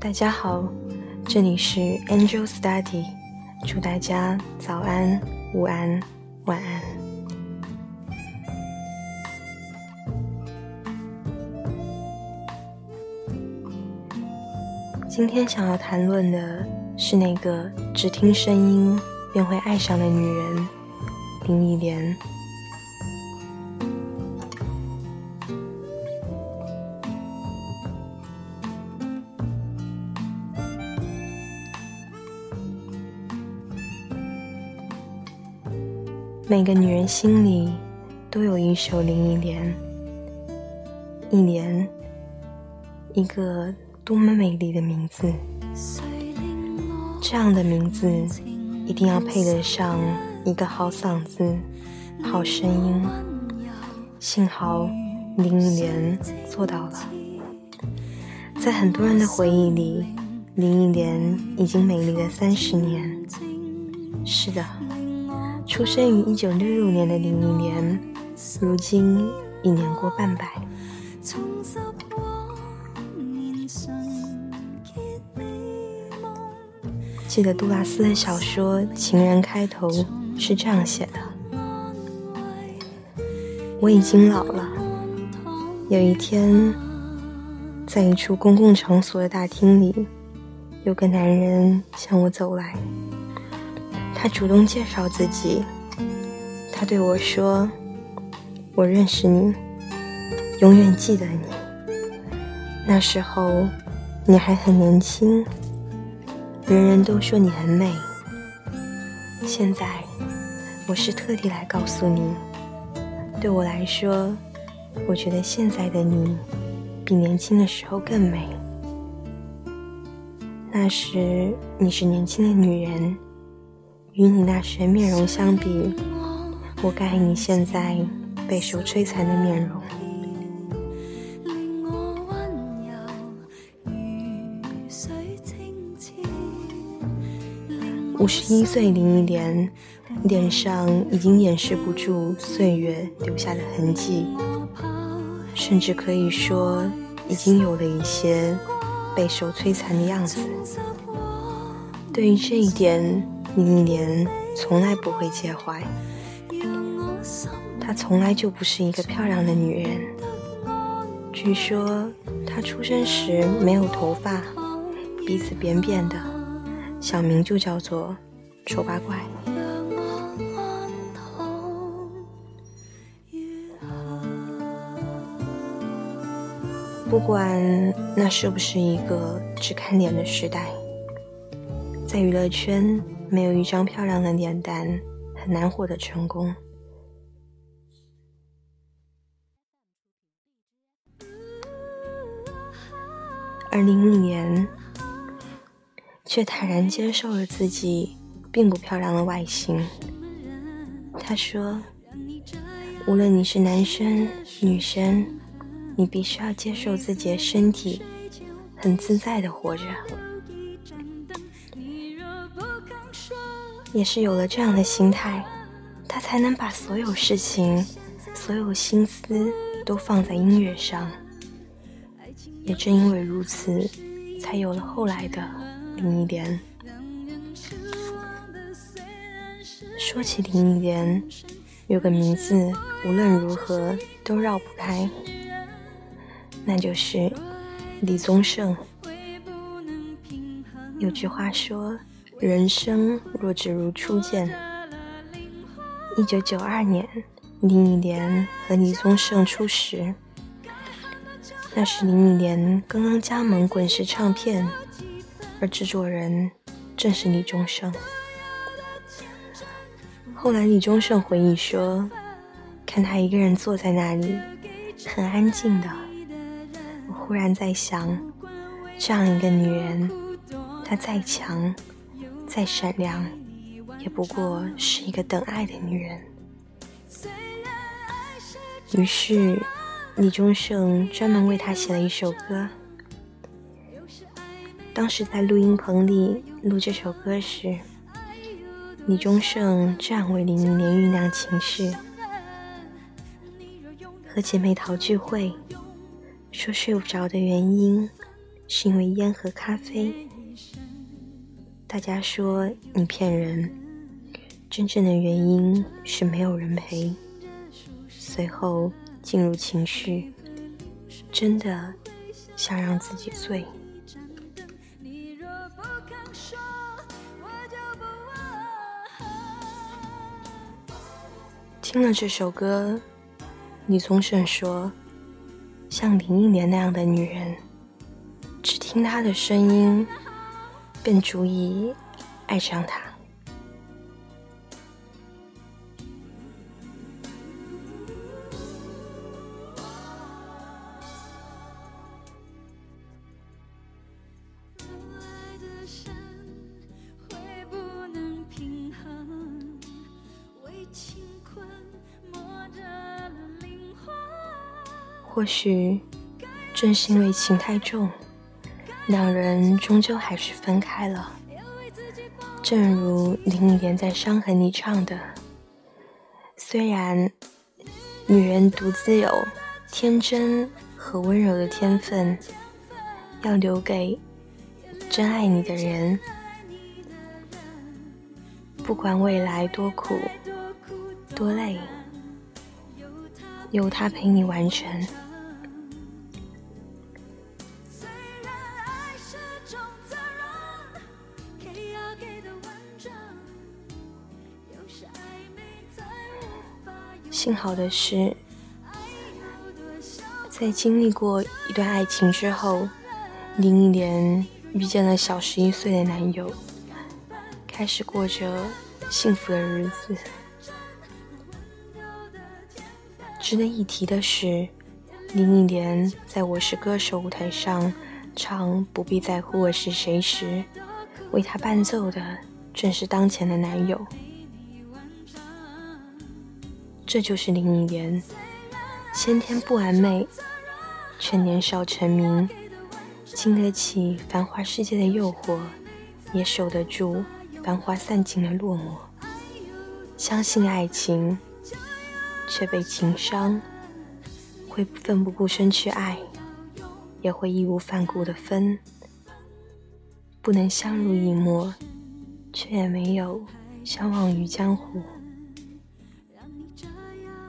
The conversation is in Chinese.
大家好，这里是 Angel Study，祝大家早安、午安、晚安。今天想要谈论的是那个只听声音便会爱上的女人林忆莲。每个女人心里都有一首林忆莲，忆莲，一个多么美丽的名字。这样的名字一定要配得上一个好嗓子、好声音。幸好林忆莲做到了。在很多人的回忆里，林忆莲已经美丽了三十年。是的。出生于一九六六年的林忆莲，如今已年过半百。记得杜拉斯的小说《情人》开头是这样写的：“我已经老了。有一天，在一处公共场所的大厅里，有个男人向我走来。”他主动介绍自己，他对我说：“我认识你，永远记得你。那时候你还很年轻，人人都说你很美。现在我是特地来告诉你，对我来说，我觉得现在的你比年轻的时候更美。那时你是年轻的女人。”与你那时面容相比，我更爱你现在备受摧残的面容。五十一岁林忆莲，脸上已经掩饰不住岁月留下的痕迹，甚至可以说已经有了一些备受摧残的样子。对于这一点，林忆莲从来不会介怀，她从来就不是一个漂亮的女人。据说她出生时没有头发，鼻子扁扁的，小名就叫做“丑八怪”。不管那是不是一个只看脸的时代，在娱乐圈。没有一张漂亮的脸蛋，很难获得成功。而林忆莲却坦然接受了自己并不漂亮的外形。她说：“无论你是男生女生，你必须要接受自己的身体，很自在的活着。”也是有了这样的心态，他才能把所有事情、所有心思都放在音乐上。也正因为如此，才有了后来的林忆莲。说起林忆莲，有个名字无论如何都绕不开，那就是李宗盛。有句话说。人生若只如初见。一九九二年，林忆莲和李宗盛初识。那时林忆莲刚刚加盟滚石唱片，而制作人正是李宗盛。后来李宗盛回忆说，看他一个人坐在那里，很安静的。我忽然在想，这样一个女人，她再强。再善良，也不过是一个等爱的女人。于是，李宗盛专门为她写了一首歌。当时在录音棚里录这首歌时，李宗盛这样为林忆莲酝酿情绪：和姐妹淘聚会，说睡不着的原因是因为烟和咖啡。大家说你骗人，真正的原因是没有人陪。随后进入情绪，真的想让自己醉。听了这首歌，李宗盛说：“像林忆莲那样的女人，只听她的声音。”便足以爱上他。或许正是因为情太重。两人终究还是分开了，正如林忆莲在《伤痕》里唱的：“虽然女人独自有天真和温柔的天分，要留给真爱你的人，不管未来多苦多累，有他陪你完成。”幸好的是，在经历过一段爱情之后，林忆莲遇见了小十一岁的男友，开始过着幸福的日子。值得一提的是，林忆莲在我是歌手舞台上唱《不必在乎我是谁》时，为她伴奏的正是当前的男友。这就是林忆莲，先天不完美，却年少成名，经得起繁华世界的诱惑，也守得住繁华散尽的落寞。相信爱情，却被情伤，会奋不顾身去爱，也会义无反顾的分。不能相濡以沫，却也没有相忘于江湖。